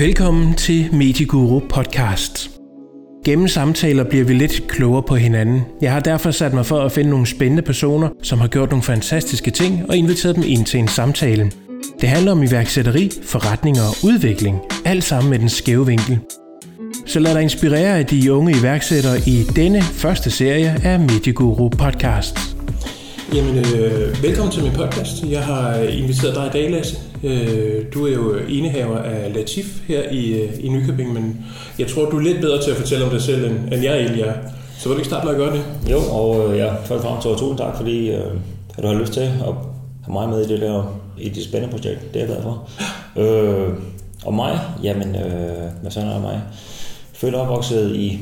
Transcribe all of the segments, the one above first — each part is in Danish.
Velkommen til Mediguru podcast. Gennem samtaler bliver vi lidt klogere på hinanden. Jeg har derfor sat mig for at finde nogle spændende personer, som har gjort nogle fantastiske ting og inviteret dem ind til en samtale. Det handler om iværksætteri, forretninger og udvikling. Alt sammen med den skæve vinkel. Så lad dig inspirere af de unge iværksættere i denne første serie af Mediguru podcast. Jamen, øh, velkommen til min podcast. Jeg har inviteret dig i dag, Lasse. Øh, du er jo enehaver af Latif her i, øh, i Nykøbing, men jeg tror, du er lidt bedre til at fortælle om dig selv, end, end jeg egentlig er. Så vil du ikke starte med at gøre det? Jo, og øh, ja, først og fremmest tusind tak, fordi øh, at du har lyst til at have mig med i det der i det spændende projekt. Det er jeg glad for. øh, og mig, jamen, øh, hvad sådan er mig? Født opvokset i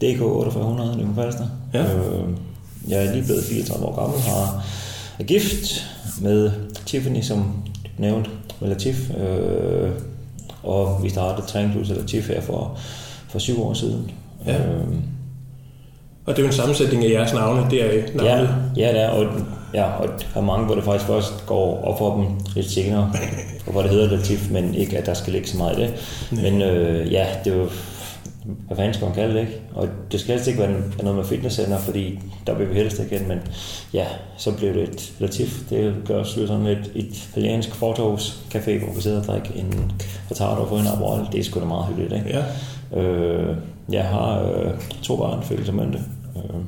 DK 4800 i Falster. Ja. Øh, jeg er lige blevet 34 år gammel, har er gift med Tiffany, som nævnt, med Latif. Øh, og vi startede træningshus eller Latif her for, for syv år siden. Ja. Øh, og det er jo en sammensætning af jeres navne, det er navnet. Ja, ja det er, og, ja, og der er mange, hvor det faktisk først går op for dem lidt senere, og hvor det hedder Latif, men ikke, at der skal ligge så meget i det. Men øh, ja, det er jo hvad fanden skal man kalde det, ikke? Og det skal helst ikke være noget med fitnesscenter, fordi der vil vi helst ikke men ja, så blev det et latif. Det gør os sådan et, et italiensk fortovscafé, hvor vi sidder og drikker en retardo for en aperol. Det er sgu da meget hyggeligt, ikke? Ja. Øh, jeg har øh, to Felix og Mønte. Øh,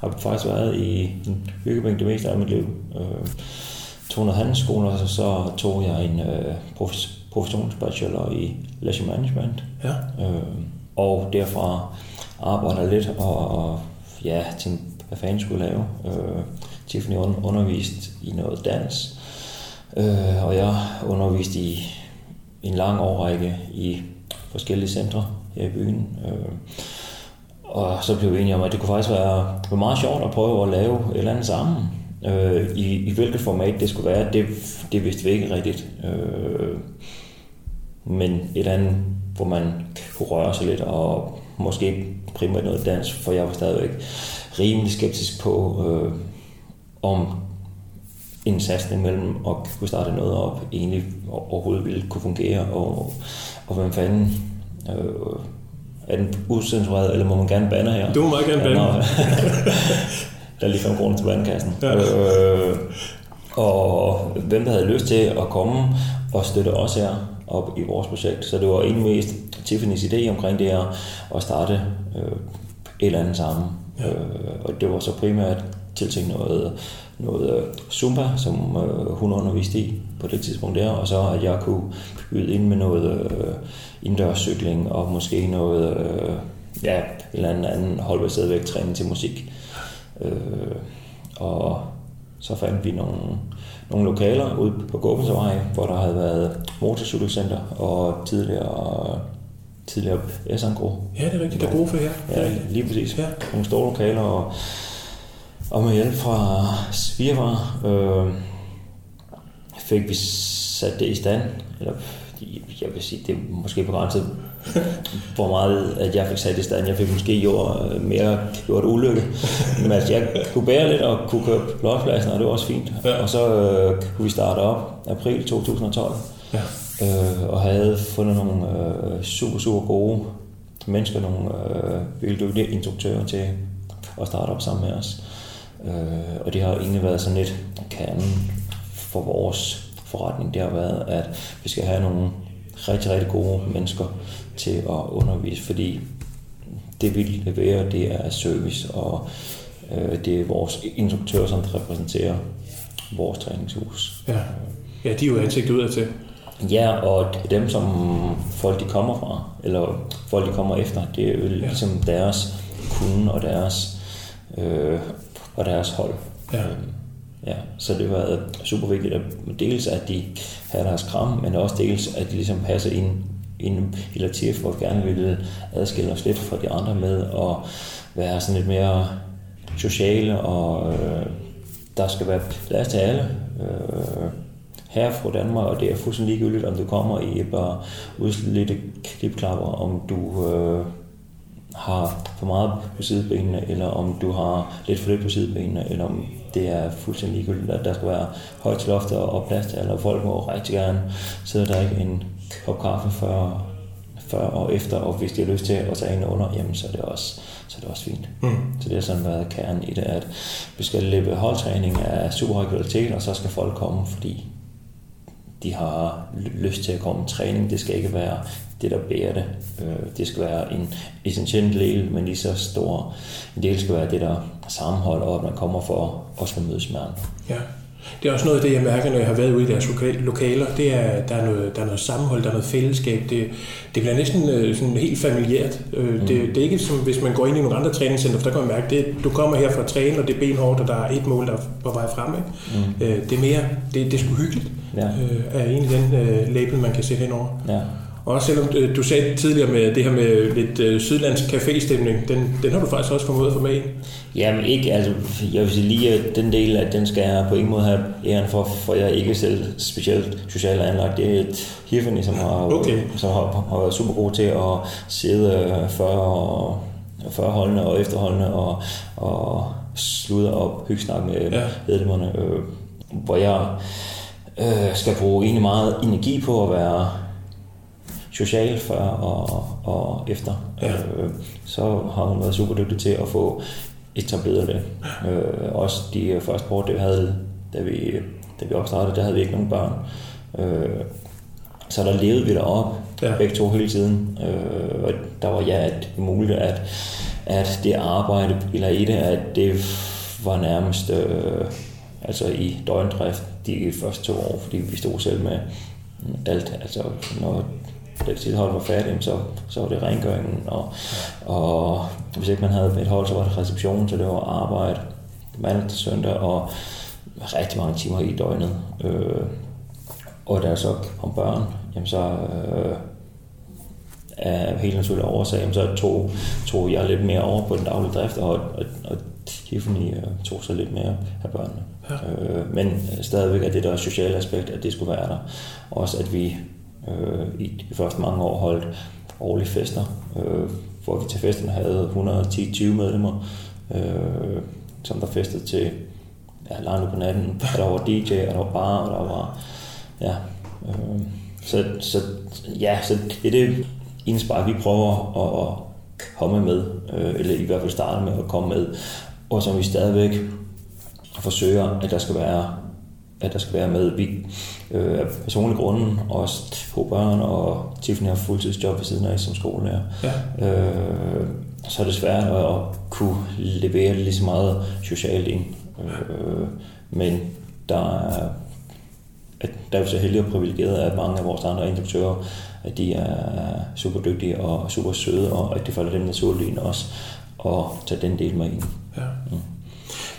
har faktisk været i en hyggebænk det meste af mit liv. Øh, tog noget handelsskole, og så, så tog jeg en øh, professionsbachelor i leisure management. Ja. Øh, og derfra arbejder lidt og, og ja, tænkte, hvad fanden skulle lave. Øh, Tiffany undervist i noget dans, øh, og jeg underviste i en lang årrække i forskellige centre her i byen. Øh, og så blev vi enige om, at det kunne faktisk være, være meget sjovt at prøve at lave et eller andet sammen. Øh, i, I hvilket format det skulle være, det, det vidste vi ikke rigtigt. Øh, men et eller andet, hvor man kunne røre sig lidt, og måske primært noget dans, for jeg var stadigvæk rimelig skeptisk på, øh, om en satsning mellem at kunne starte noget op egentlig overhovedet ville kunne fungere, og, og hvem fanden øh, er den usensureret, eller må man gerne bande her? Du må meget gerne bande. der er lige 5 kroner til bandkassen. Ja. Øh, og hvem der havde lyst til at komme og støtte os her op i vores projekt. Så det var egentlig mest Tiffany's idé omkring det her at starte øh, et eller andet sammen. Ja. Øh, og det var så primært tiltænkt noget, noget øh, Zumba, som øh, hun underviste i på det tidspunkt der, og så at jeg kunne byde ind med noget øh, indendørscykling og måske noget, øh, ja, en eller anden, anden holdbaseret vægttræning til musik. Øh, og så fandt vi nogle, nogle lokaler ude på Gåbensvej, hvor der havde været motorcykelcenter og tidligere tidligere Essangro. Ja, det er rigtigt. Der er gode for her. Ja, lige præcis. Ja. Nogle store lokaler, og, og med hjælp fra Svirvar øh, fik vi sat det i stand. Eller, jeg vil sige, det er måske begrænset, hvor meget at jeg fik sat i stand. Jeg fik måske gjort øh, mere gjort ulykke. Men altså, jeg kunne bære lidt og kunne køre på og det var også fint. Ja. Og så øh, kunne vi starte op april 2012. Ja. Øh, og havde fundet nogle øh, super, super gode mennesker, nogle øh, virkelig instruktører til at starte op sammen med os. Øh, og det har egentlig været sådan lidt kernen for vores forretning. Det har været, at vi skal have nogle rigtig, rigtig gode mennesker til at undervise, fordi det vi leverer, det er service, og øh, det er vores instruktører, som repræsenterer vores træningshus. Ja, ja de er jo ansigt udad til. Ja, og dem, som folk de kommer fra, eller folk de kommer efter, det er jo ja. ligesom deres kunde og deres, øh, og deres hold. Ja. Øhm, ja, så det har været super vigtigt at dels at de har deres kram, men også dels at de ligesom passer ind, ind eller til hvor gerne vil adskille os lidt fra de andre med og være sådan lidt mere sociale, og øh, der skal være plads til alle. Øh, her fra Danmark, og det er fuldstændig ligegyldigt, om du kommer i et par udslidte klipklapper, om du øh, har for meget på sidebenene, eller om du har lidt for lidt på sidebenene, eller om det er fuldstændig ligegyldigt, at der skal være højt til loftet og plads til alle, og folk må rigtig gerne sidde der ikke en kop kaffe før, før og efter, og hvis de har lyst til at tage en under, jamen så er det også, så er det også fint. Mm. Så det er sådan været kernen i det, at vi skal løbe holdtræning af super høj kvalitet, og så skal folk komme, fordi de har lyst til at komme træning. Det skal ikke være det, der bærer det. Øh, det skal være en essentiel del, men lige så stor en del skal være det, der sammenholder, og at man kommer for at skal mødes med andre. Ja. Det er også noget af det, jeg mærker, når jeg har været ude i deres lokaler. Det er, der, er noget, der er noget sammenhold, der er noget fællesskab. Det, det bliver næsten øh, sådan helt familiært. Øh, mm. Det, det, er ikke som, hvis man går ind i nogle andre træningscenter, for der kan man mærke, det, du kommer her for at træne, og det er benhårdt, og der er et mål, der er på vej frem. Ikke? Mm. Øh, det er mere, det, det er sgu hyggeligt, ja. er egentlig den label, man kan sætte henover. Ja. Også selvom du sagde tidligere med det her med lidt øh, sydlandsk caféstemning, den, den har du faktisk også formået at få med ind. Jamen ikke, altså jeg vil sige lige, at den del af den skal jeg på ingen måde have æren for, for jeg er ikke selv specielt socialt anlagt. Det er et Hirfani, som har, okay. som har, har været super god til at sidde før, før holdene og efterholdene og, og slutte op, hyggesnak med ja. medlemmerne, øh, hvor jeg øh, skal bruge egentlig meget energi på at være social før og, og efter. Ja. Øh, så har hun været super dygtig til at få etableret det. Øh, også de første år, det vi havde, da vi, da vi opstartede, der havde vi ikke nogen børn. Øh, så der levede vi derop, ja. begge to hele tiden. Øh, og der var ja, at muligt, at, at det arbejde, eller i det, at det var nærmest øh, altså i døgndrift de første to år, fordi vi stod selv med alt. Altså, når det sit hold var færdigt, så, så var det rengøringen, og, og hvis ikke man havde et hold, så var det reception, så det var arbejde mandag til søndag, og rigtig mange timer i døgnet. Øh, og da jeg så kom børn, jamen så øh, af helt naturlige årsager, så tog, tog jeg lidt mere over på den daglige drift, og, og, og Tiffany øh, tog så lidt mere af børnene. Ja. Øh, men stadigvæk er det der sociale aspekt, at det skulle være der. Også at vi øh, i de første mange år holdt årlige fester, øh, hvor vi til festen havde 110-20 medlemmer, øh, som der festede til ja, langt på natten. Og der var DJ, og der var bar, og der var... Ja, øh, så, så, ja, så det er det indspark, vi prøver at, at komme med, øh, eller i hvert fald starte med at komme med, og som vi stadigvæk forsøger, at der skal være at der skal være med. Vi øh, af personlige grunde, også to børn, og Tiffany har fuldtidsjob ved siden af som skolelærer. Ja. Øh, så er det svært at, at kunne levere lige så meget socialt ind. Øh, men der er, at der er vi så heldige og privilegeret, at mange af vores andre instruktører, at de er super dygtige og super søde, og at det falder dem naturligt ind også at tage den del med ind. Ja. Mm.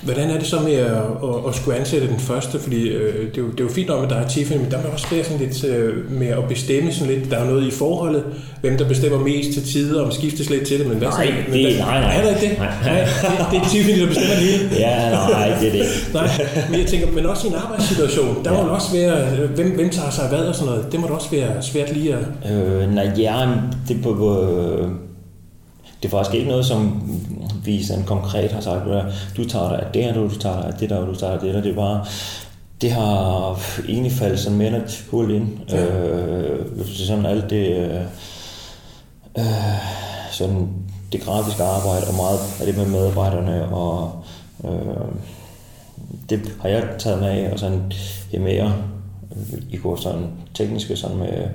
Hvordan er det så med at, at, at skulle ansætte den første? Fordi øh, det, er jo, det er jo fint nok, at der er Tiffany, men der må også være sådan lidt øh, med at bestemme sådan lidt. Der er noget i forholdet, hvem der bestemmer mest til tider, om skiftes lidt til det. Men hvad nej, så, men det, nej, nej. Er der ikke det? Nej, nej det, det, er Tiffany, der bestemmer det hele. Ja, nej, det er det. nej, men jeg tænker, men også i en arbejdssituation, der ja. må også være, hvem, hvem tager sig af hvad og sådan noget. Det må da også være svært lige at... Øh, nej, ja, det på, øh, det er faktisk ikke noget, som vi sådan konkret har sagt, du tager dig af det, og du tager dig af det der, og du tager dig af det der. Det er bare, det har egentlig faldet sådan mere naturligt ind. Ja. Øh, sådan alt det, øh, øh, sådan det grafiske arbejde, og meget af det med medarbejderne, og øh, det har jeg taget med af, og sådan det mere i går sådan tekniske sådan med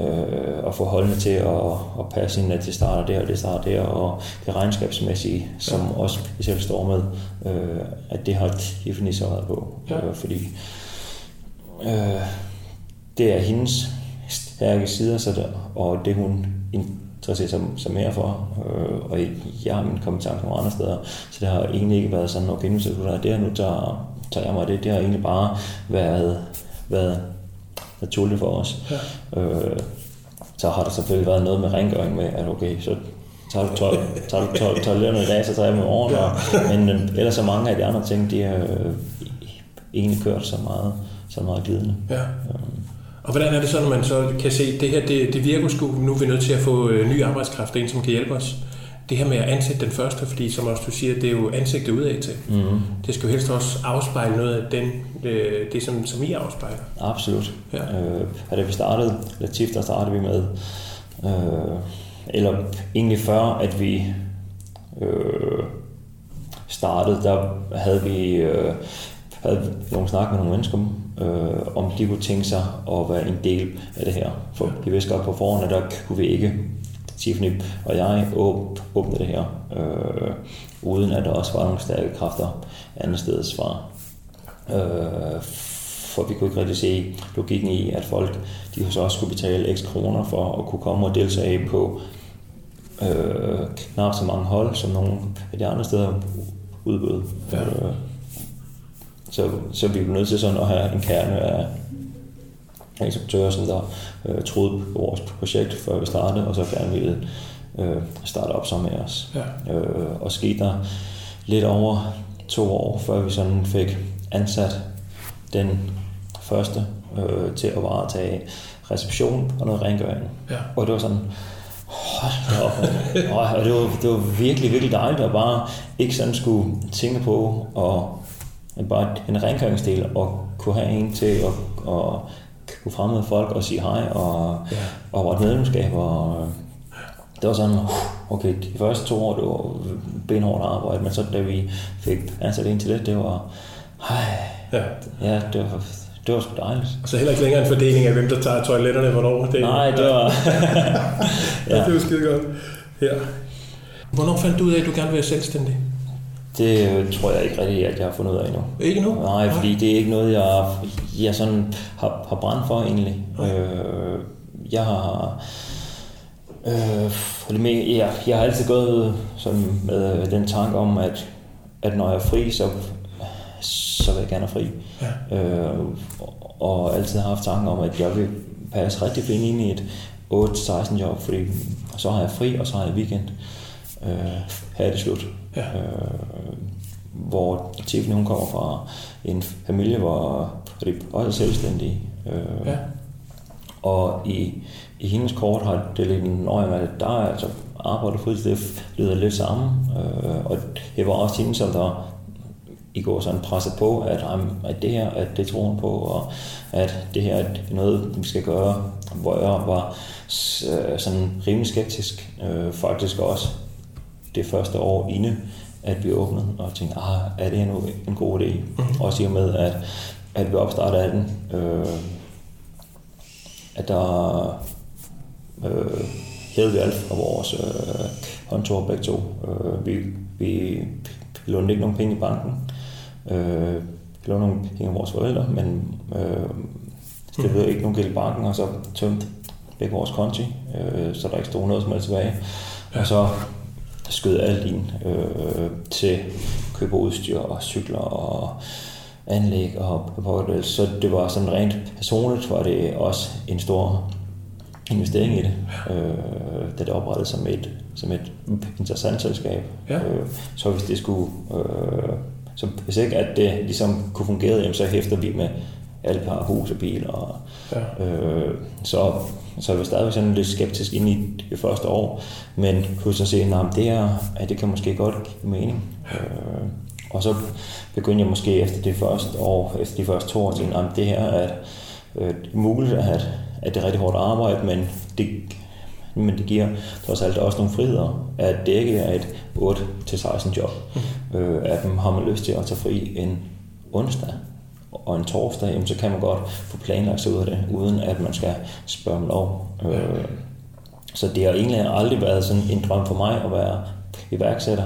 øh, at få holdene til at, at passe ind, at det starter der, og det starter der, og det regnskabsmæssige, som ja. også vi selv står med, øh, at det har Tiffany så været på, ja. øh, fordi øh, det er hendes stærke sider, så der, og det hun interesserer sig, sig mere for, øh, og jeg har min kompetence nogle andre steder, så det har egentlig ikke været sådan, okay, nu er det her, nu tager, tager jeg mig det, det har egentlig bare været, været naturligt for os. Ja. Øh, så har der selvfølgelig været noget med rengøring med, at okay, så tager du, tøj, tager du tøj, toiletterne i dag, så tager jeg med oven. Ja. Men øh, ellers så mange af de andre ting, de har øh, egentlig kørt så meget, så meget glidende. Ja. Og hvordan er det så, når man så kan se, at det her det, det virker sgu, nu er vi nødt til at få øh, ny arbejdskraft ind, som kan hjælpe os. Det her med at ansætte den første, fordi som også du siger, det er jo ansigtet udad til. Mm. Det skal jo helst også afspejle noget af den, øh, det, som, som I afspejler. Absolut. Ja. Øh, og da vi startede, Latif, der startede vi med, øh, eller egentlig før, at vi øh, startede, der havde vi øh, havde nogle snak med nogle mennesker, øh, om de kunne tænke sig at være en del af det her. For vi vidste godt på forhånd, at der kunne vi ikke, Tiffany og jeg, åb- åbne det her, øh, uden at der også var nogle stærke kræfter andet steds fra. Øh, for vi kunne ikke rigtig se logikken i, at folk de hos os skulle betale x kroner for at kunne komme og deltage på øh, knap så mange hold, som nogle af de andre steder udbød. Ja. Øh, så, så vi blev nødt til sådan at have en kerne af instruktører, som der øh, troede på vores projekt, før vi startede, og så gerne ville øh, starte op sammen med os. Ja. Øh, og skete der lidt over to år, før vi sådan fik ansat den første øh, til at varetage reception og noget rengøring. Ja. Og det var sådan, hold op. og og det var, det var virkelig, virkelig dejligt at bare ikke sådan skulle tænke på og bare en rengøringsdel og kunne have en til at, at kunne fremmede folk og sige hej og, Ja. og vores medlemskab og det var sådan, okay, de første to år, det var benhårdt arbejde, men så da vi fik ansat en til det, det var, hej, Ja. ja, det var, det var sgu dejligt. Og så heller ikke længere en fordeling af, hvem der tager toiletterne, hvornår. Det, Nej, det var, ja. ja. det var skide godt. Ja. Hvornår fandt du ud af, at du gerne vil være selvstændig? Det øh, tror jeg ikke rigtig, at jeg har fundet ud af endnu. Ikke nu? Nej, fordi det er ikke noget, jeg, jeg sådan har, har brændt for egentlig. Øh, jeg har... Øh, med, jeg, jeg har altid gået sådan med den tanke om, at, at når jeg er fri, så, så vil jeg gerne være fri. Ja. Øh, og altid har haft tanken om, at jeg vil passe rigtig fint ind i et 8-16 job, fordi så har jeg fri, og så har jeg weekend. Øh, er det slut. Ja. Øh, hvor Tiffany hun kommer fra en familie, hvor de også er selvstændige. Øh, Ja. Og i, i hendes kort har det lidt en nøje med, at der er altså arbejde og fritid, det lyder lidt sammen. Øh, og det var også hende, som der i går sådan presset på, at, at det her, at det tror hun på, og at det her er noget, vi skal gøre, hvor jeg var øh, sådan rimelig skeptisk, øh, faktisk også det første år inde, at vi åbnede, og tænkte, ah, er det nu en god idé? Mm-hmm. Også i og med, at, at vi opstartede af den, øh, at der øh, havde vi alt fra vores øh, kontor begge to. Øh, vi, vi lånte ikke nogen penge i banken. Øh, vi lånte nogle penge af vores forældre, men øh, stillede ikke nogen gæld i banken, og så tømte begge vores konti, øh, så der ikke stod noget som helst tilbage. Og så skød alt ind øh, til købe udstyr og cykler og anlæg og på Så det var sådan rent personligt, var det også en stor investering i det, øh, da det oprettet som et, som et interessant selskab. Ja. Øh, så hvis det skulle, øh, så hvis ikke at det ligesom kunne fungere, jamen, så hæfter vi med alle par hus og bil. Og, Ja. øh, så, så jeg var stadigvæk sådan lidt skeptisk ind i det første år, men kunne så se, at det, her, at det kan måske godt give mening. Øh, og så begyndte jeg måske efter det første år, efter de første to år, at tænke, at det her er øh, muligt, at, at det er rigtig hårdt arbejde, men det, men det giver trods alt også nogle friheder, at det ikke er et 8-16 job. Mm. Øh, at man har man lyst til at tage fri en onsdag og en torsdag, jamen, så kan man godt få planlagt sig ud af det, uden at man skal spørge om lov. Øh, så det har egentlig aldrig været sådan en drøm for mig at være iværksætter.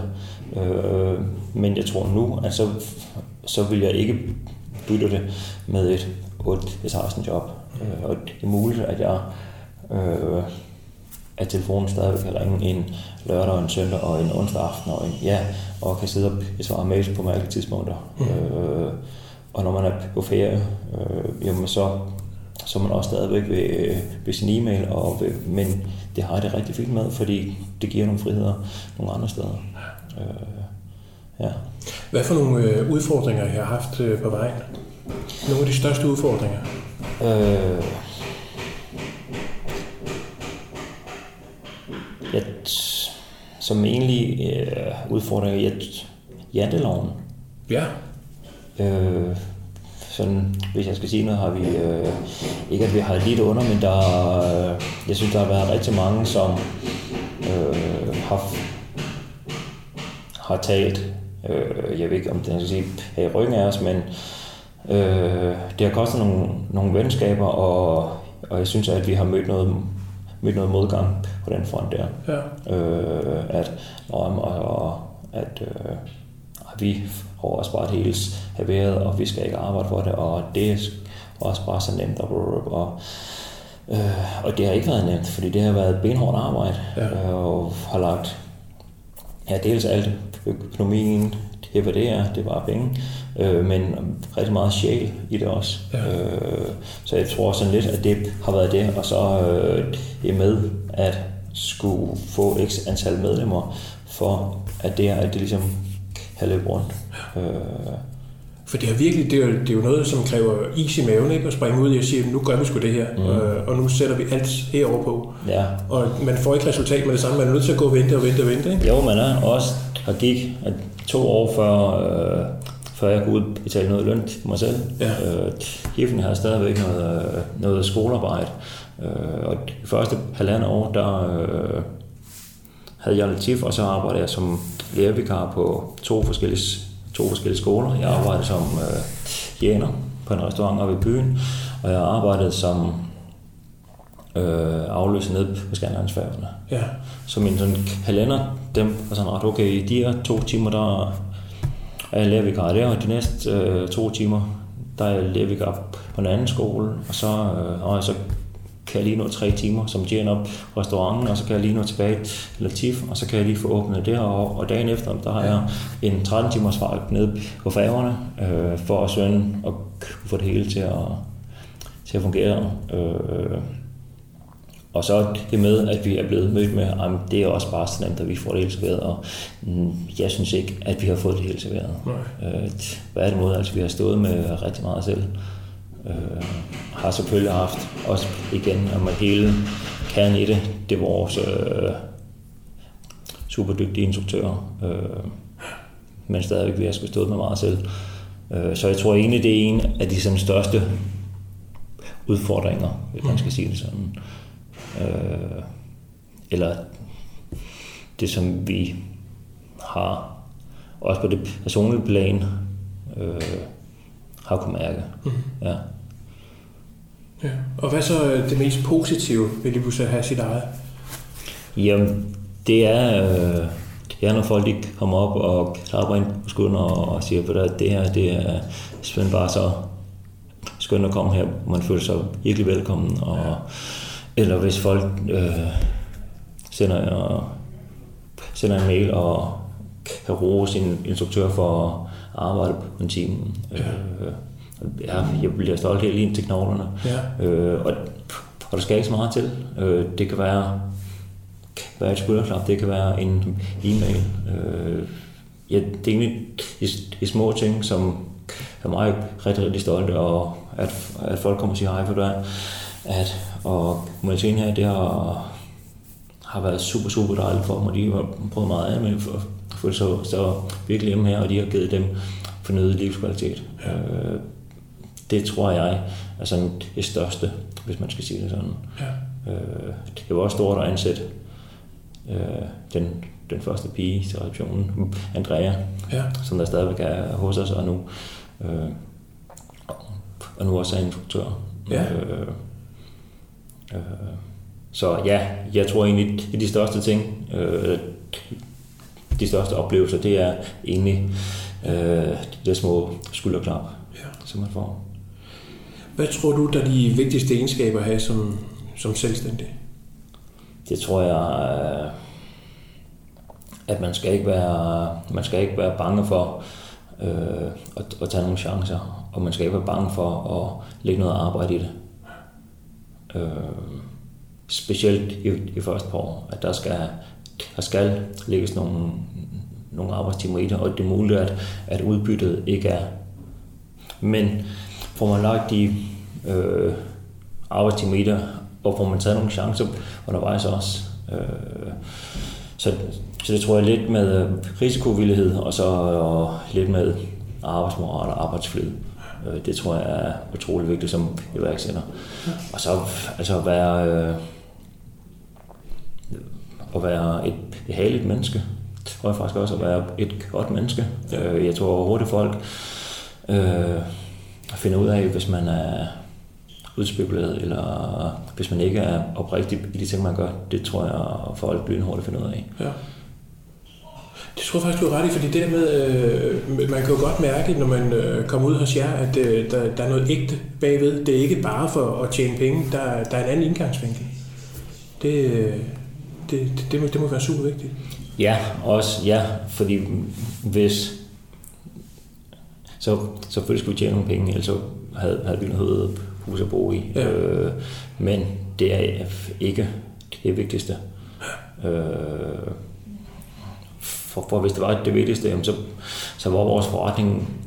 Øh, men jeg tror nu, at så, så vil jeg ikke bytte det med et 8-16 job. Øh, og det er muligt, at jeg øh, at telefonen stadig kan ringe en lørdag og en søndag og en onsdag aften og en ja, og kan sidde og besvare mails på mærkelige tidspunkter. Mm. Øh, og når man er på ferie, øh, jamen så, så er man også stadigvæk ved, ved sin e-mail, og ved, men det har jeg det rigtig fint med, fordi det giver nogle friheder nogle andre steder. Øh, ja. Hvad for nogle øh, udfordringer I har haft øh, på vejen? Nogle af de største udfordringer? Øh, jeg, som egentlig øh, udfordrer janteloven. Ja. Øh, sådan, hvis jeg skal sige noget, har vi øh, ikke at vi har lidt under, men der, øh, jeg synes, der har været rigtig mange, som øh, har, har talt, øh, jeg ved ikke, om det skal sige, her i ryggen af os, men øh, det har kostet nogle, nogle venskaber, og, og jeg synes, at vi har mødt noget, mødt noget modgang på den front der. Ja. Øh, at, og, og, og at øh, vi har også bare det hele været, og vi skal ikke arbejde for det, og det er også bare så nemt. Og, og, øh, og det har ikke været nemt, fordi det har været benhårdt arbejde, ja. øh, og har lagt ja, dels alt økonomien, det er det er, det bare penge, øh, men rigtig meget sjæl i det også. Ja. Øh, så jeg tror sådan lidt, at det har været det, og så øh, det med at skulle få x antal medlemmer, for at det, at det ligesom kan løbe rundt. Øh, for det er virkelig, det er, jo, det er jo noget, som kræver is i maven, ikke? At springe ud og sige, nu gør vi sgu det her, mm. øh, og nu sætter vi alt herover på. Ja. Og man får ikke resultat med det samme, man er nødt til at gå og vente og vente og vente, ikke? Jo, man er også, og gik to år før, øh, før jeg kunne udbetale noget løn til mig selv. Ja. Øh, Giffen har stadigvæk noget, noget skolearbejde, øh, og de første halvandet år, der øh, havde jeg Latif, og så arbejdede jeg som lærervikar på to forskellige, to forskellige skoler. Jeg arbejdede som øh, tjener på en restaurant oppe i byen, og jeg arbejdede som øh, afløser nede på Skanlandsfærgerne. Ja. Så min sådan kalender, dem var sådan ret okay, i de her to timer, der er jeg lærervikar der, og de næste øh, to timer, der er jeg lærervikar på en anden skole, og så, øh, og så kan jeg lige nå tre timer som tjener op restauranten, og så kan jeg lige nå tilbage til Latif, og så kan jeg lige få åbnet det her, og dagen efter, der har jeg en 13 timers fart ned på færgerne, øh, for at svømme og få det hele til at, til at fungere. Øh, og så det med, at vi er blevet mødt med, at det er også bare så nemt, at vi får det hele serveret, og mm, jeg synes ikke, at vi har fået det hele serveret. Nej. Øh, hvad er det mod, altså vi har stået med rigtig meget selv. Øh, har selvfølgelig haft også igen om at hele kernen i det, det er vores øh, super dygtige instruktører, øh, men stadigvæk vi har skulle stå med meget selv. Øh, så jeg tror egentlig, det er en af de sådan, største udfordringer, hvis man skal sige det sådan. Øh, eller det, som vi har, også på det personlige plan, øh, har kunnet mærke. Mm. Ja. ja. Og hvad så det mest positive ved lige at have sit eget? Jamen, det er, øh, det er når folk de kommer op og klapper ind på skulderen og siger, at det her det er simpelthen bare så skønt at komme her. Man føler sig virkelig velkommen. Og, ja. Eller hvis folk øh, sender, øh, sender en mail og kan roe sin instruktør for at arbejde på en time. Ja. Øh, ja, jeg bliver stolt helt ind til knoglerne. Ja. Øh, og, og der skal ikke så meget til. Øh, det kan være, kan være et skulderklap, det kan være en e-mail. Øh, ja, det er egentlig de, de små ting, som er mig rigtig, rigtig stolt og at, at folk kommer og siger hej for dig. At, og Martin her, det har, har været super, super dejligt for mig. De har prøvet meget af med for, for så, så virkelig hjemme her, og de har givet dem fornyet livskvalitet. Ja. Øh, det tror jeg er sådan det største, hvis man skal sige det sådan. Ja. Øh, det var også stort at ansætte øh, den, den første pige til receptionen, Andrea, ja. som der stadigvæk er hos os, og nu, øh, og nu også er instruktør. Ja. Øh, øh, så ja, jeg tror egentlig, at de største ting, øh, de største oplevelser, det er egentlig øh, de der små skulderklap, ja. som man får. Hvad tror du, der er de vigtigste egenskaber at have som, som selvstændig? Det tror jeg, øh, at man skal ikke være, man skal ikke være bange for øh, at, at tage nogle chancer, og man skal ikke være bange for at lægge noget arbejde i det. Øh, specielt i, i første par år, at der skal, der skal lægges nogle, nogle arbejdstimer i det, og det er muligt, at, at udbyttet ikke er. Men får man lagt de øh, arbejdstimer i det, og får man taget nogle chancer undervejs også, øh, så, så det tror jeg lidt med øh, risikovillighed, og så og lidt med arbejdsmoral og arbejdsflid. Øh, det tror jeg er utrolig vigtigt som iværksætter. Og så altså at være, øh, at være et behageligt menneske. Tror jeg faktisk også at være et godt menneske. Øh, jeg tror hurtigt folk øh, finder ud af, hvis man er udspekuleret, eller hvis man ikke er oprigtig i de ting, man gør. Det tror jeg, folk lynhurtigt finder ud af. Ja. Det tror jeg faktisk, du er ret i, fordi det der med, øh, man kan jo godt mærke, når man øh, kommer ud hos jer, at øh, der, der er noget ægte bagved. Det er ikke bare for at tjene penge, der, der er en anden indgangsvinkel. Det, øh, det, det, det, må, det må være super vigtigt. Ja, også ja, fordi hvis så selvfølgelig skulle vi tjene nogle penge, ellers så havde, havde vi noget hus at bo i. Ja. Øh, men det er ikke det vigtigste. Øh, for, for hvis det var det vigtigste, jamen så, så var vores forretning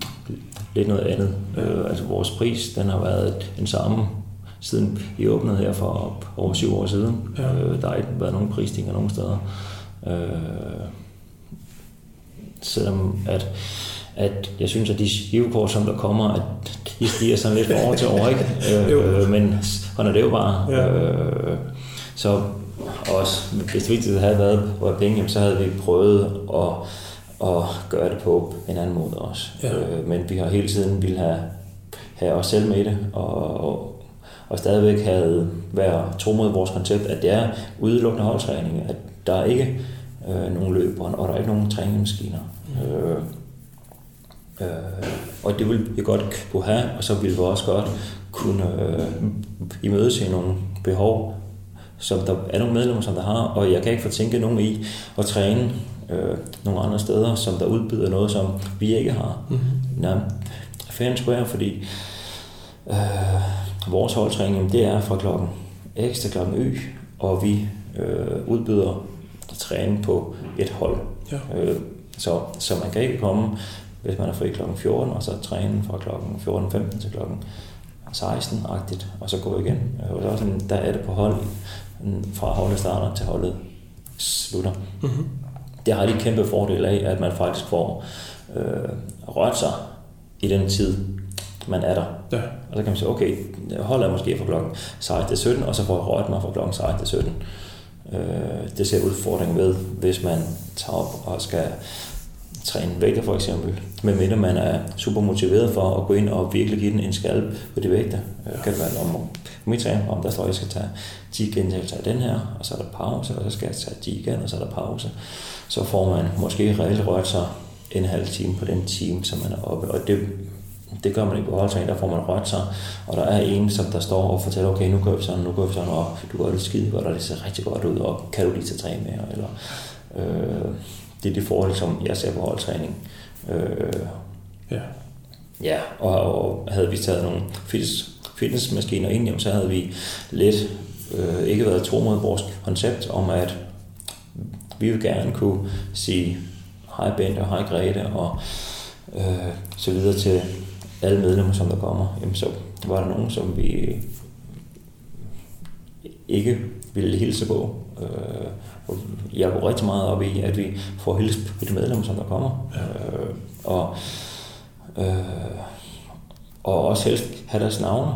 lidt noget andet. Øh, altså vores pris, den har været den samme siden vi åbnede her for over syv år siden. Ja. Øh, der har ikke været nogen prisstigninger nogen steder. Øh, selvom at, at jeg synes, at de skivekort, som der kommer, at de stiger sådan lidt fra år til år, ikke? Øh, men sådan er det jo bare. Ja. Øh, så også, hvis det vigtigste havde været på penge, så havde vi prøvet at, at gøre det på en anden måde også. Ja. Øh, men vi har hele tiden ville have, have os selv med det, og, og stadigvæk havde været tro mod vores koncept, at det er udelukkende holdtræning, at der er ikke øh, nogen løb, og der er ikke nogen træningsmaskiner. Mm. Øh, øh, og det vil vi godt kunne have, og så vil vi også godt kunne øh, imødese nogle behov som der er nogle medlemmer, som der har, og jeg kan ikke fortænke nogen i at træne øh, nogle andre steder, som der udbyder noget, som vi ikke har. Mm-hmm. Skulle jeg, fordi øh, vores holdtræning, det er fra klokken X til klokken Y, og vi øh, udbyder træning på et hold. Ja. Øh, så, så man kan ikke komme, hvis man er fri klokken 14, og så træne fra klokken 14.15 til klokken 16-agtigt, og så gå igen. Og så sådan, der er det på hold fra holdet starter til holdet slutter. Mm-hmm. Det har de kæmpe fordel af, at man faktisk får øh, rørt sig i den tid, man er der. Ja. Og så kan man sige, okay, holdet er måske fra klokken 16 til 17, og så får jeg rørt mig fra klokken 16 til 17. Øh, det ser udfordring ved, hvis man tager op og skal træne vægter for eksempel, medmindre man er super motiveret for at gå ind og virkelig give den en skalp på de vægter. Ja. Kan det være om mit træne, om der står, at jeg skal tage 10 gentagelser af den her, og så er der pause, og så skal jeg tage 10 igen, og så er der pause. Så får man måske reelt rørt sig en halv time på den time, som man er oppe. Og det, det gør man ikke på holdtræning, der får man rørt sig, og der er en, som der står og fortæller, okay, nu gør vi sådan, nu gør vi sådan, og du gør det skide godt, og det ser rigtig godt ud, og kan du lige tage træne mere, eller øh, det er det forhold, som jeg ser på holdtræning. Øh, ja. Ja, og, og havde vi taget nogle fitness, fitnessmaskiner ind, jamen, så havde vi lidt øh, ikke været tro mod vores koncept om, at vi vil gerne kunne sige hej Bente og hej Grete og øh, så videre til alle medlemmer, som der kommer. Jamen, så var der nogen, som vi ikke ville hilse på. Øh, jeg går rigtig meget op i, at vi får hilse på de medlemmer, som der kommer. Ja. Øh, og, øh, og også helst have deres navne.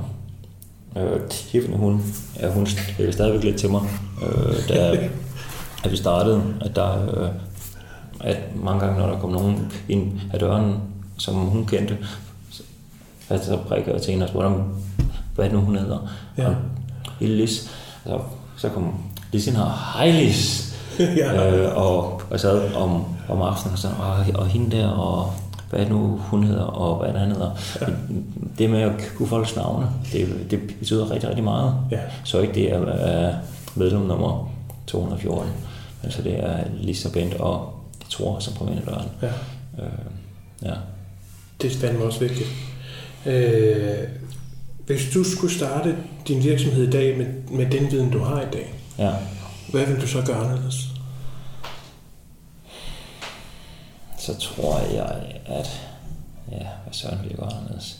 Øh, Tiffany, hun, ja, hun er stadigvæk lidt til mig, øh, da at vi startede, at der øh, at mange gange, når der kom nogen ind ad døren, som hun kendte, så, så prikkede jeg til hende og spurgte, hvad er det nu, hun hedder? Ja. Og, Lille Lis. Så, så kom Lis ind her, hej Lis! ja. øh, og, og sad om, om aftenen og sagde, og, og hende der, og hvad nu hun hedder, og hvad der hedder. Ja. Det med at kunne folks navne, det, det betyder rigtig, rigtig meget. Ja. Så ikke det er, er medlem nummer 214. Altså det er Lisa Bent og Thor, som kommer ind i døren. Ja. Øh, ja. Det er fandme også vigtigt. Øh, hvis du skulle starte din virksomhed i dag med, med den viden, du har i dag, ja. hvad vil du så gøre anderledes? så tror jeg, at ja, hvad søren vil jeg gøre anderledes?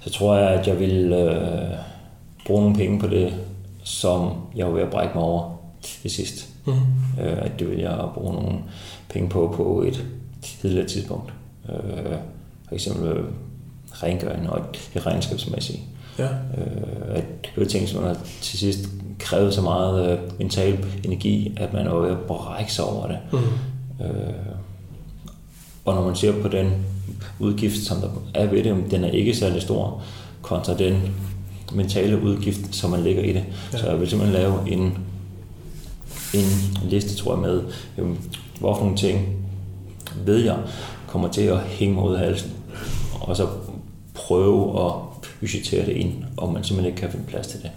Så tror jeg, at jeg vil øh, bruge nogle penge på det, som jeg var ved at brække mig over til sidst. Mm. Øh, at det vil jeg bruge nogle penge på på et tidligere tidspunkt. Øh, for eksempel øh, rengøring og det regnskabsmæssige. Ja. Øh, at det var ting, som man til sidst krævede så meget øh, mental energi, at man var ved at brække sig over det. Mm. Øh, og når man ser på den udgift, som der er ved det, den er ikke særlig stor, kontra den mentale udgift, som man lægger i det. Ja. Så jeg vil simpelthen lave en, en liste, tror jeg, med, jamen, hvorfor nogle ting ved jeg kommer til at hænge mig ud af halsen. Og så prøve at budgettere det ind, og man simpelthen ikke kan finde plads til det.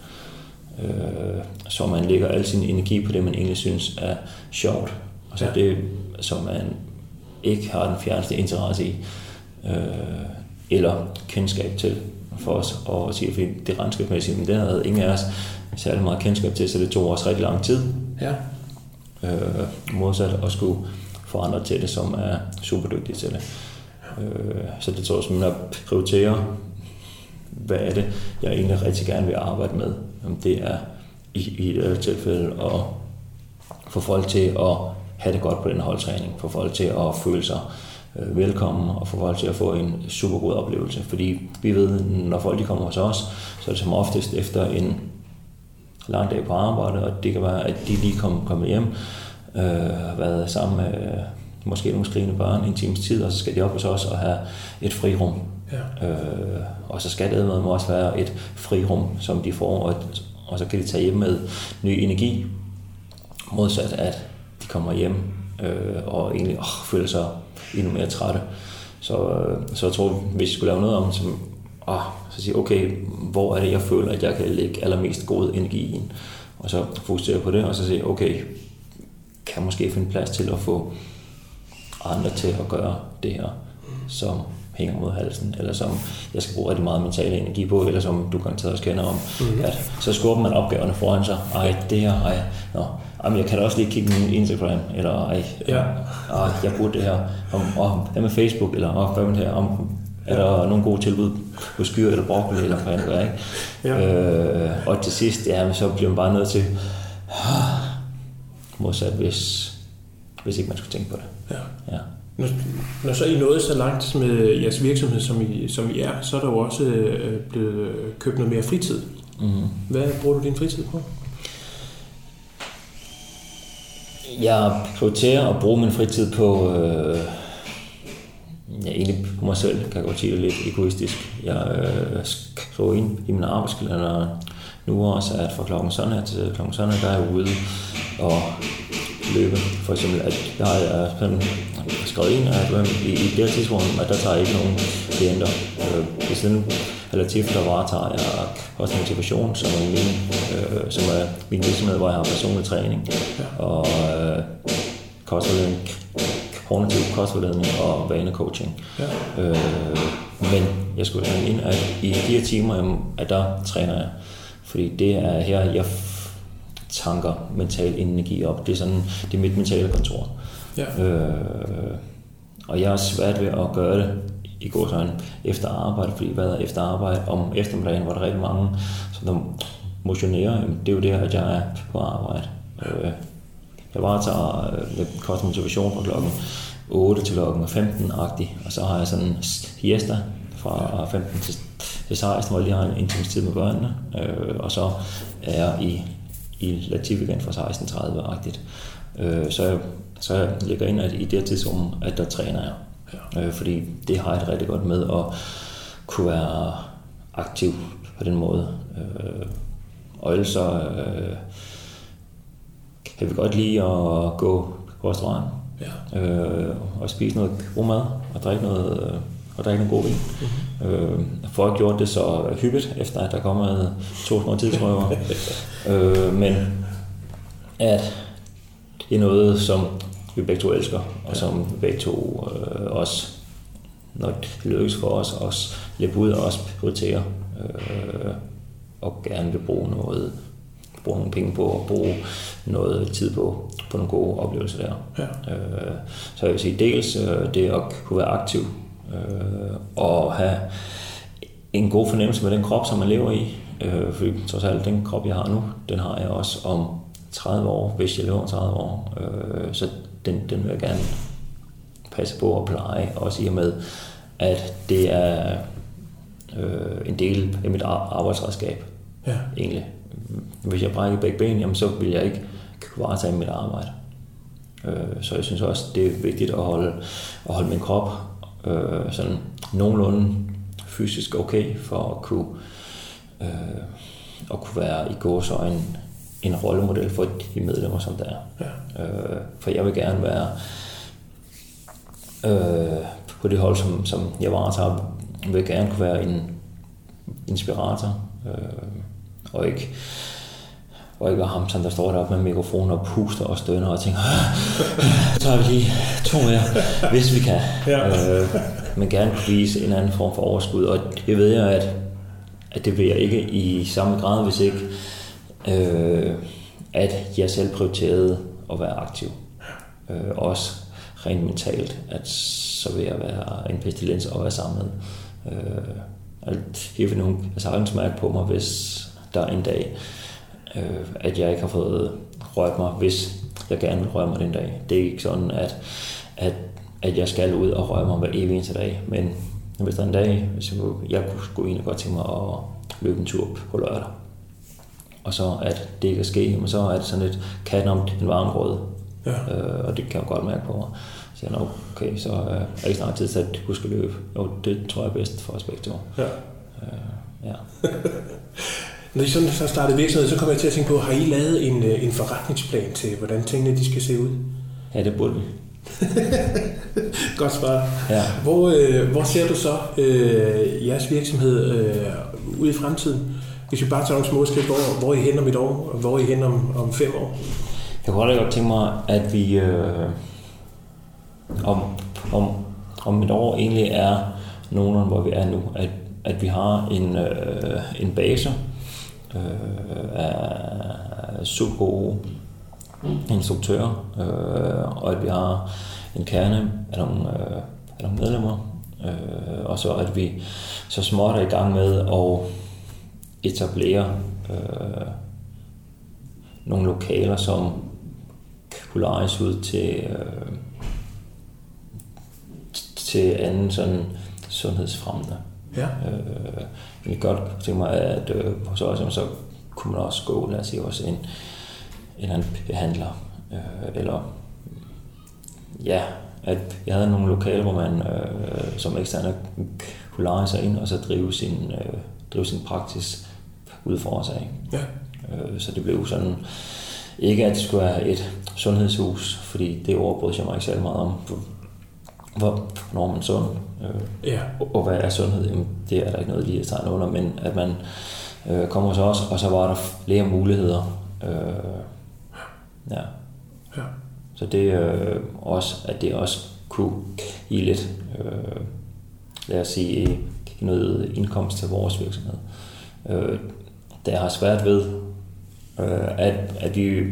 Øh, så man lægger al sin energi på det, man egentlig synes er sjovt. Og så ja. det, som man ikke har den fjerneste interesse i, øh, eller kendskab til for os at sige, fordi det regnskabsmæssigt, men det havde ingen af os særlig meget kendskab til, så det tog os rigtig lang tid. Ja. Øh, modsat at skulle for andre til det, som er super dygtige til det. Øh, så det tror jeg simpelthen at prioritere, hvad er det, jeg egentlig rigtig gerne vil arbejde med. Om det er i, i et tilfælde at få folk til at have det godt på den holdtræning, få folk til at føle sig øh, velkommen og få folk til at få en super god oplevelse. Fordi vi ved, når folk de kommer hos os, så er det som oftest efter en lang dag på arbejde, og det kan være, at de lige kommer, kom hjem, øh, har været sammen med øh, måske nogle skrigende børn en times tid, og så skal de op hos os og have et frirum. Ja. Øh, og så skal det med også være et frirum, som de får, og, og så kan de tage hjem med ny energi, modsat at de kommer hjem øh, og egentlig åh, føler sig endnu mere trætte. Så, øh, så jeg tror, hvis vi skulle lave noget om, som, åh, så sige, okay, hvor er det, jeg føler, at jeg kan lægge allermest god energi i, og så fokusere på det, og så sige, okay, kan måske finde plads til at få andre til at gøre det her, som hænger mod halsen, eller som jeg skal bruge rigtig meget mental energi på, eller som du kan også kender om, mm-hmm. at så skubber man opgaverne foran sig. Ej, det her, ej, nå, jamen, jeg kan da også lige kigge min Instagram, eller ej, ja. ej jeg burde det her, om, om, hvad med Facebook, eller om, hvad med det her, om, er der nogle gode tilbud på skyr eller broccoli, eller hvad det er, ikke? Ja. Øh, og til sidst, ja, så bliver man bare nødt til, modsat hvis, hvis ikke man skulle tænke på det. Ja. ja. Når, når så I nåede så langt med jeres virksomhed, som I, som I er, så er der jo også øh, blevet købt noget mere fritid. Mm. Hvad bruger du din fritid på? Jeg prioriterer at bruge min fritid på, øh, ja, egentlig på mig selv, kan jeg godt sige det lidt egoistisk. Jeg øh, skriver ind i min arbejdskalender nu også, at fra klokken sådan her til klokken sådan her, der er jeg ude og løbe. For eksempel, at jeg har skrevet ind, at i, i det her tidspunkt, at der tager jeg ikke nogen klienter. Øh, det sådan relativt, der varetager jeg også motivation, som er min, øh, som er min virksomhed, hvor jeg har personlig træning. Og øh, kostforledning, kognitiv kostforledning og vanecoaching. Ja. Øh, men jeg skulle ind, at i de her timer, at der træner jeg. Fordi det er her, jeg tanker mental energi op. Det er sådan, det er mit mentale kontor. Ja. Øh, og jeg er svært ved at gøre det i går sådan efter arbejde, fordi hvad er efter arbejde? Om eftermiddagen var der rigtig mange, som der motionerer. Det er jo det, at jeg er på arbejde. Øh, jeg varetager øh, kost motivation fra klokken 8 til klokken 15-agtig, og så har jeg sådan en siesta fra 15 til 16, hvor jeg lige har en tid med børnene, øh, og så er jeg i i Latif igen fra 16.30-agtigt. Øh, så, jeg, så jeg ligger ind at i det tidspunkt, at der træner jeg. Ja. Øh, fordi det har jeg rigtig godt med at kunne være aktiv på den måde. Øh, og ellers så øh, kan vi godt lide at gå på restaurant ja. øh, og spise noget god mad og drikke noget, øh, og drikke noget god vin. Mm-hmm. Øh, for at gjort det så hyppigt, efter at der kommer to små tidsrøver. øh, men at det er noget, som vi begge to elsker, og som vi begge to øh, også, når det lykkes for os, også løbe ud og også prioritere, øh, og gerne vil bruge noget bruge nogle penge på og bruge noget tid på, på nogle gode oplevelser der. Ja. Øh, så jeg vil sige dels øh, det at kunne være aktiv øh, og have en god fornemmelse med den krop, som man lever i. Øh, fordi trods alt, den krop, jeg har nu, den har jeg også om 30 år, hvis jeg lever om 30 år. Øh, så den, den vil jeg gerne passe på og pleje, også i og med, at det er øh, en del af mit arbejdsredskab, ja. egentlig. Hvis jeg brækker begge ben, jamen, så vil jeg ikke kunne varetage mit arbejde. Øh, så jeg synes også, det er vigtigt at holde, at holde min krop øh, sådan nogenlunde fysisk okay, for at kunne, øh, at kunne være i gåsøjne en rollemodel for de medlemmer, som der er. Ja. Øh, for jeg vil gerne være øh, på det hold, som, som jeg varetager, vil gerne kunne være en inspirator, øh, og ikke og ikke ham, som der står deroppe med mikrofon og puster og stønner og tænker, så har vi lige to mere, hvis vi kan. Ja. Øh, men gerne kunne vise en anden form for overskud, og det ved jeg, at, at det vil jeg ikke i samme grad, hvis ikke øh, at jeg selv prioriterede at være aktiv. Øh, også rent mentalt, at så vil jeg være en pestilens og være sammen med. Øh, alt, jeg vil nogen sagtens mærke på mig, hvis der er en dag, øh, at jeg ikke har fået rørt mig, hvis jeg gerne vil røre mig den dag. Det er ikke sådan, at, at, at jeg skal ud og røre mig hver evig eneste dag, men hvis der er en dag, hvis jeg, jeg kunne gå ind og godt til mig at løbe en tur på lørdag, og så at det ikke er ske, men så er det sådan et katten om en varm grød. Ja. Øh, og det kan jeg godt mærke på mig. Så jeg siger, okay, så er det ikke snart tid til at huske at løbe. Jo, det tror jeg er bedst for os begge to. Ja. Øh, ja. Når I sådan så startede virksomhed, så kommer jeg til at tænke på, har I lavet en, øh, en forretningsplan til, hvordan tingene de skal se ud? Ja, det burde vi. Godt svar. Ja. Hvor, øh, hvor ser du så øh, jeres virksomhed øh, ude i fremtiden? Hvis vi bare tager nogle små skridt, hvor, hvor er I hen om et år, og hvor er I hen om, om fem år? Jeg kunne godt tænke mig, at vi øh, om, om, om et år egentlig er nogenlunde, hvor vi er nu. At, at vi har en, øh, en base øh, af super gode instruktører, øh, og at vi har en kerne af nogle, øh, af nogle medlemmer, øh, og så at vi så småt er i gang med at etablere øh, nogle lokaler, som kunne lejes ud til, øh, til anden sådan sundhedsfremmende. Ja. Øh, jeg godt tænke mig, at øh, hos os, så kunne man også gå, lad os sige, også en, en anden behandler, øh, eller ja, at jeg havde nogle lokaler, hvor man øh, som eksterne kunne lege sig ind og så drive sin, øh, drive sin praksis ud for sig. Ja. Øh, så det blev sådan, ikke at det skulle være et sundhedshus, fordi det ord brød jeg mig ikke særlig meget om. Hvor, er man sund? Øh, ja. Og hvad er sundhed? Jamen, det er der ikke noget lige at tegne under, men at man øh, kommer hos os, og så var der flere muligheder. Øh, ja. ja. Så det øh, også, at det også kunne give lidt, øh, lad os sige, noget indkomst til vores virksomhed. Øh, jeg har svært ved, øh, at, at vi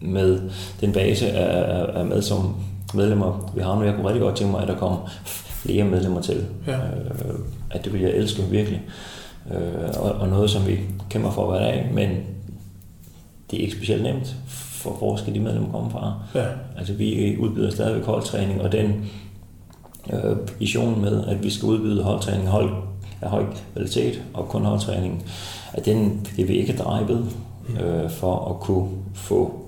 med den base er, er med som medlemmer, vi har nu. Jeg kunne rigtig godt tænke mig, at der kommer flere medlemmer til. Ja. Øh, at det vil jeg elske virkelig. Øh, og, og noget, som vi kæmper for hver dag, men det er ikke specielt nemt, for hvor skal de medlemmer komme fra? Ja. Altså vi udbyder stadigvæk holdtræning, og den øh, vision med, at vi skal udbyde holdtræning hold af høj kvalitet, og kun holdtræning, at den det vil ikke dreje ved, øh, for at kunne få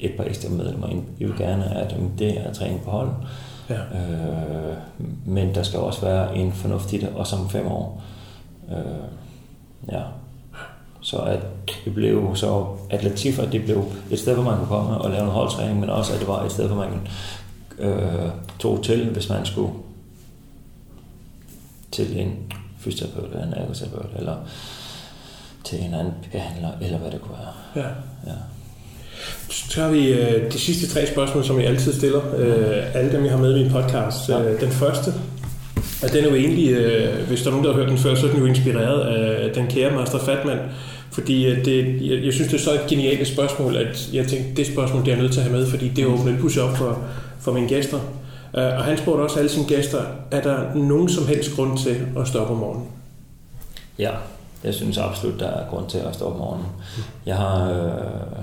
et par ekstra medlemmer ind. Vi vil gerne, at det er træning på hold, ja. øh, men der skal også være en fornuft i det, også om fem år. Øh, ja. Så at det blev så, at Latifa, det blev et sted, hvor man kunne komme og lave en holdtræning, men også at det var et sted, hvor man øh, tog til, hvis man skulle til en fysioterapeut eller en ergoterapeut, eller til en anden behandler, eller hvad det kunne være. Ja. ja. Så tager vi øh, de sidste tre spørgsmål, som jeg altid stiller. Øh, alle dem, jeg har med i min podcast. Ja. Øh, den første, og den er jo egentlig, øh, hvis der er nogen, der har hørt den før, så er den jo inspireret af den kære Master Fatman. Fordi øh, det, jeg, jeg synes, det er så et genialt spørgsmål, at jeg tænkte, det spørgsmål det er jeg nødt til at have med, fordi det åbner en push op for, for mine gæster. Uh, og han spurgte også alle sine gæster, er der nogen som helst grund til at stoppe om morgenen? Ja, jeg synes absolut, der er grund til at stå op om morgenen. Jeg har øh,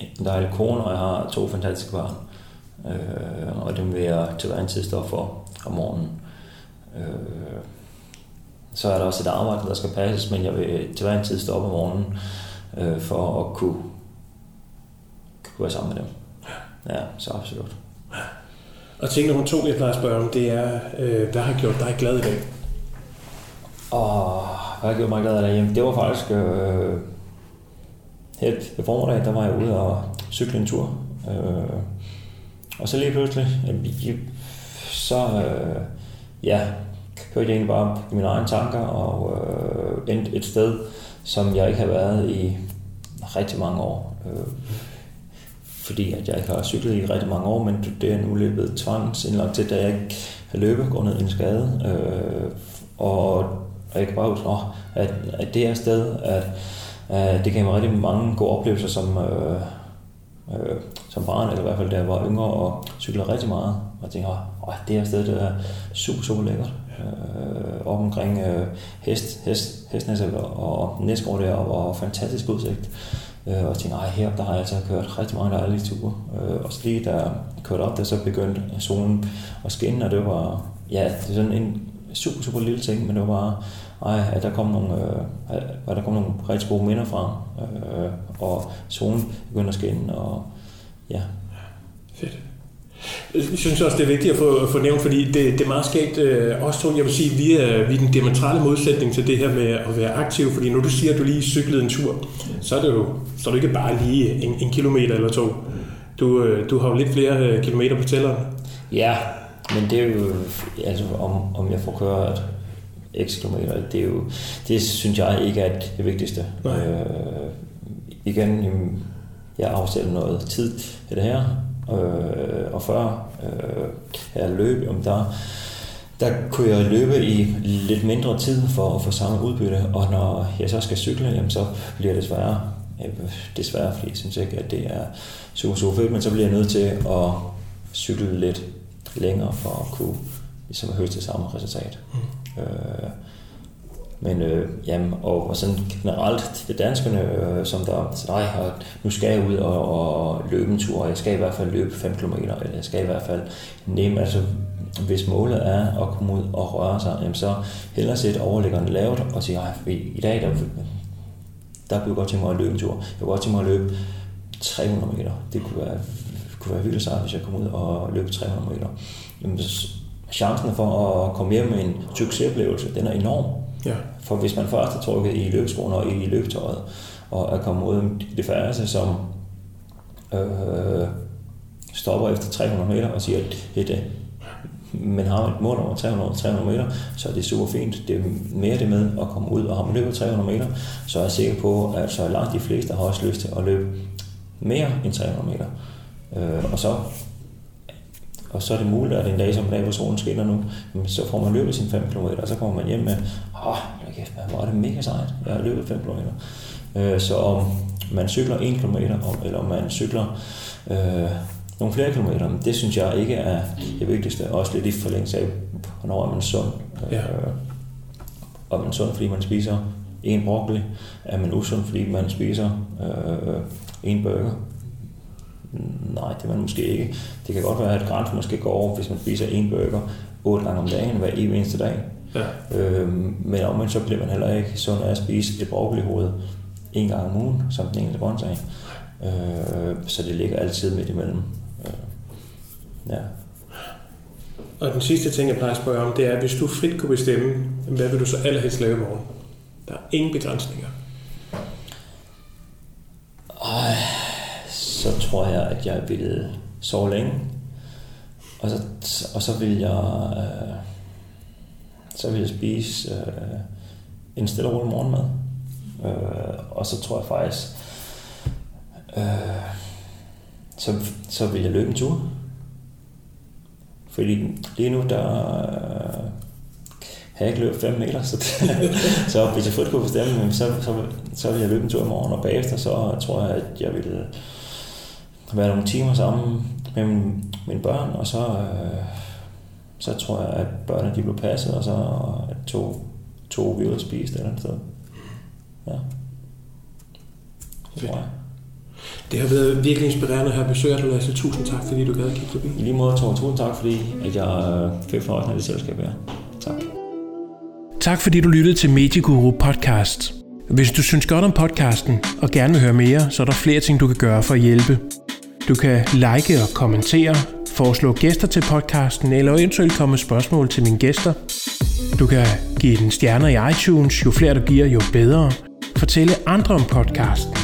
en dejlig kone, og jeg har to fantastiske børn. Øh, og dem vil jeg til hver en tid stå for om morgenen. Øh, så er der også et arbejde, der skal passes, men jeg vil til hver en tid stå op om morgenen øh, for at kunne, kunne være sammen med dem. Ja, så absolut. Og ting nummer to, jeg plejer at spørge om, det er, øh, hvad har gjort dig glad i dag? Og hvad har gjort mig glad i dag? Jamen, det var faktisk øh, her i formiddag, der var jeg ude og cykle en tur. Øh, og så lige pludselig, så øh, ja, kørte jeg egentlig bare i mine egne tanker og øh, endte et sted, som jeg ikke har været i rigtig mange år. Øh, fordi at jeg ikke har cyklet i rigtig mange år, men det er nu løbet tvangsindlagt til, da jeg ikke har løbet grundet en skade. Øh, og, og jeg kan bare huske, at, at det er sted, at, at det gav mig rigtig mange gode oplevelser som, øh, øh, som barn, eller i hvert fald da jeg var yngre og cyklede rigtig meget. Og jeg tænkte, at det her sted det er super, super lækkert. Øh, op omkring øh, hest, hest, Hestnæs og Næsgaard deroppe, og fantastisk udsigt. Øh, og tænkte, at her der har jeg altså kørt rigtig mange dejlige ture. Øh, og så lige da jeg kørte op, der så begyndte solen at skinne, og det var, ja, det er sådan en super, super lille ting, men det var bare, ej, at der kom nogle, øh, at der kom nogle rigtig gode minder frem, øh, og solen begyndte at skinne, og ja. Fedt. Jeg synes også, det er vigtigt at få, få nævnt, fordi det, det er meget skægt. Øh, også to, jeg vil sige, vi er, vi er den demonstrale modsætning til det her med at være aktiv, fordi når du siger, at du lige cyklede en tur, så er det jo så er det ikke bare lige en, en kilometer eller to. Du, øh, du har jo lidt flere øh, kilometer på tælleren. Ja, men det er jo, altså om, om jeg får kørt x kilometer, det er jo, det synes jeg ikke er det vigtigste. Nej. Øh, igen, jeg afsætter noget tid i det her, øh, og før øh, jeg løb, om der, der kunne jeg løbe i lidt mindre tid for at få samme udbytte, og når jeg så skal cykle, jamen, så bliver det sværere. Desværre, fordi jeg synes ikke, at det er super, super fedt, men så bliver jeg nødt til at cykle lidt længere for at kunne ligesom høste det samme resultat. Mm. Øh, men øh, jamen, og, og sådan generelt det danskerne, øh, som der altså, nej, og nu skal jeg ud og, og løbe en tur, og jeg skal i hvert fald løbe 5 km, eller jeg skal i hvert fald nemme, altså hvis målet er at komme ud og røre sig, jamen, så hellere sætte overlæggeren lavt og sige, at i dag, der, der kunne jeg godt tænke mig at løbe en tur. Jeg kunne godt tænke mig at løbe 300 meter. Det kunne være, kunne være vildt sejt, hvis jeg kom ud og løb 300 meter. Jamen, chancen for at komme hjem med en succesoplevelse, den er enorm. Ja. For hvis man først er trukket i løbeskoene og i løbetøjet, og er kommet ud det færreste, som øh, stopper efter 300 meter og siger, at det er det. Men har man et mål over 300, 300 meter, så er det super fint. Det er mere det med at komme ud, og har man løbet 300 meter, så er jeg sikker på, at så langt de fleste har også lyst til at løbe mere end 300 meter. Øh, og så og så er det muligt, at en dag som dag, hvor solen skinner nu, så får man løbet sine 5 km, og så kommer man hjem med, åh, oh, kæft, hvor er det mega sejt, jeg har løbet 5 km. Øh, så om man cykler 1 km, eller om man cykler øh, nogle flere kilometer, det synes jeg ikke er det vigtigste. Også lidt i forlængelse af, hvornår er man sund. Ja. Øh, og man sund, fordi man spiser en broccoli? Er man usund, fordi man spiser øh, en burger? Nej, det er man måske ikke. Det kan godt være, at grænsen måske går over, hvis man spiser en burger otte gange om dagen, hver evig eneste dag. Ja. Øhm, men omvendt så bliver man heller ikke sund af at spise et broccolihoved en gang om ugen, som den eneste grøntsag. Øh, så det ligger altid midt imellem. Øh, ja. Og den sidste ting, jeg plejer at spørge om, det er, hvis du frit kunne bestemme, hvad vil du så allerhelst lave i morgen? Der er ingen begrænsninger. Ej, tror jeg, at jeg ville sove længe. Og så, og så vil jeg, øh, så vil jeg spise øh, en stille og rolig morgenmad. Øh, og så tror jeg faktisk, øh, så, så vil jeg løbe en tur. Fordi lige nu, der øh, har jeg ikke løbet 5 meter, så, så hvis jeg frit kunne bestemme, så, så, så vil jeg løbe en tur i morgen, og bagefter så tror jeg, at jeg vil være nogle timer sammen med mine børn, og så, øh, så tror jeg, at børnene de blev passet, og så to to uger ude at spise et eller andet sted. Ja. Det tror jeg. Det har været virkelig inspirerende at have besøg af dig, Lasse. Tusind tak, fordi du gad at kigge forbi. I lige måde, Thor, tusind tak, fordi at jeg øh, fik fornøjelsen af det selskab her. Tak. Tak fordi du lyttede til Medieguru podcast. Hvis du synes godt om podcasten og gerne vil høre mere, så er der flere ting, du kan gøre for at hjælpe. Du kan like og kommentere, foreslå gæster til podcasten eller eventuelt komme med spørgsmål til mine gæster. Du kan give den stjerner i iTunes, jo flere du giver, jo bedre. Fortælle andre om podcasten.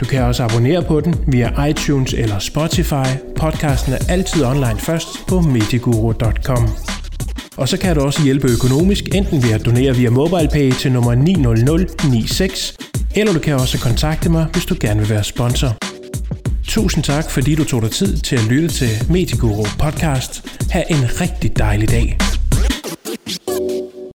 Du kan også abonnere på den via iTunes eller Spotify. Podcasten er altid online først på mediguru.com. Og så kan du også hjælpe økonomisk, enten ved at donere via MobilePay til nummer 90096, eller du kan også kontakte mig, hvis du gerne vil være sponsor. Tusind tak, fordi du tog dig tid til at lytte til Mediguru podcast. Ha' en rigtig dejlig dag.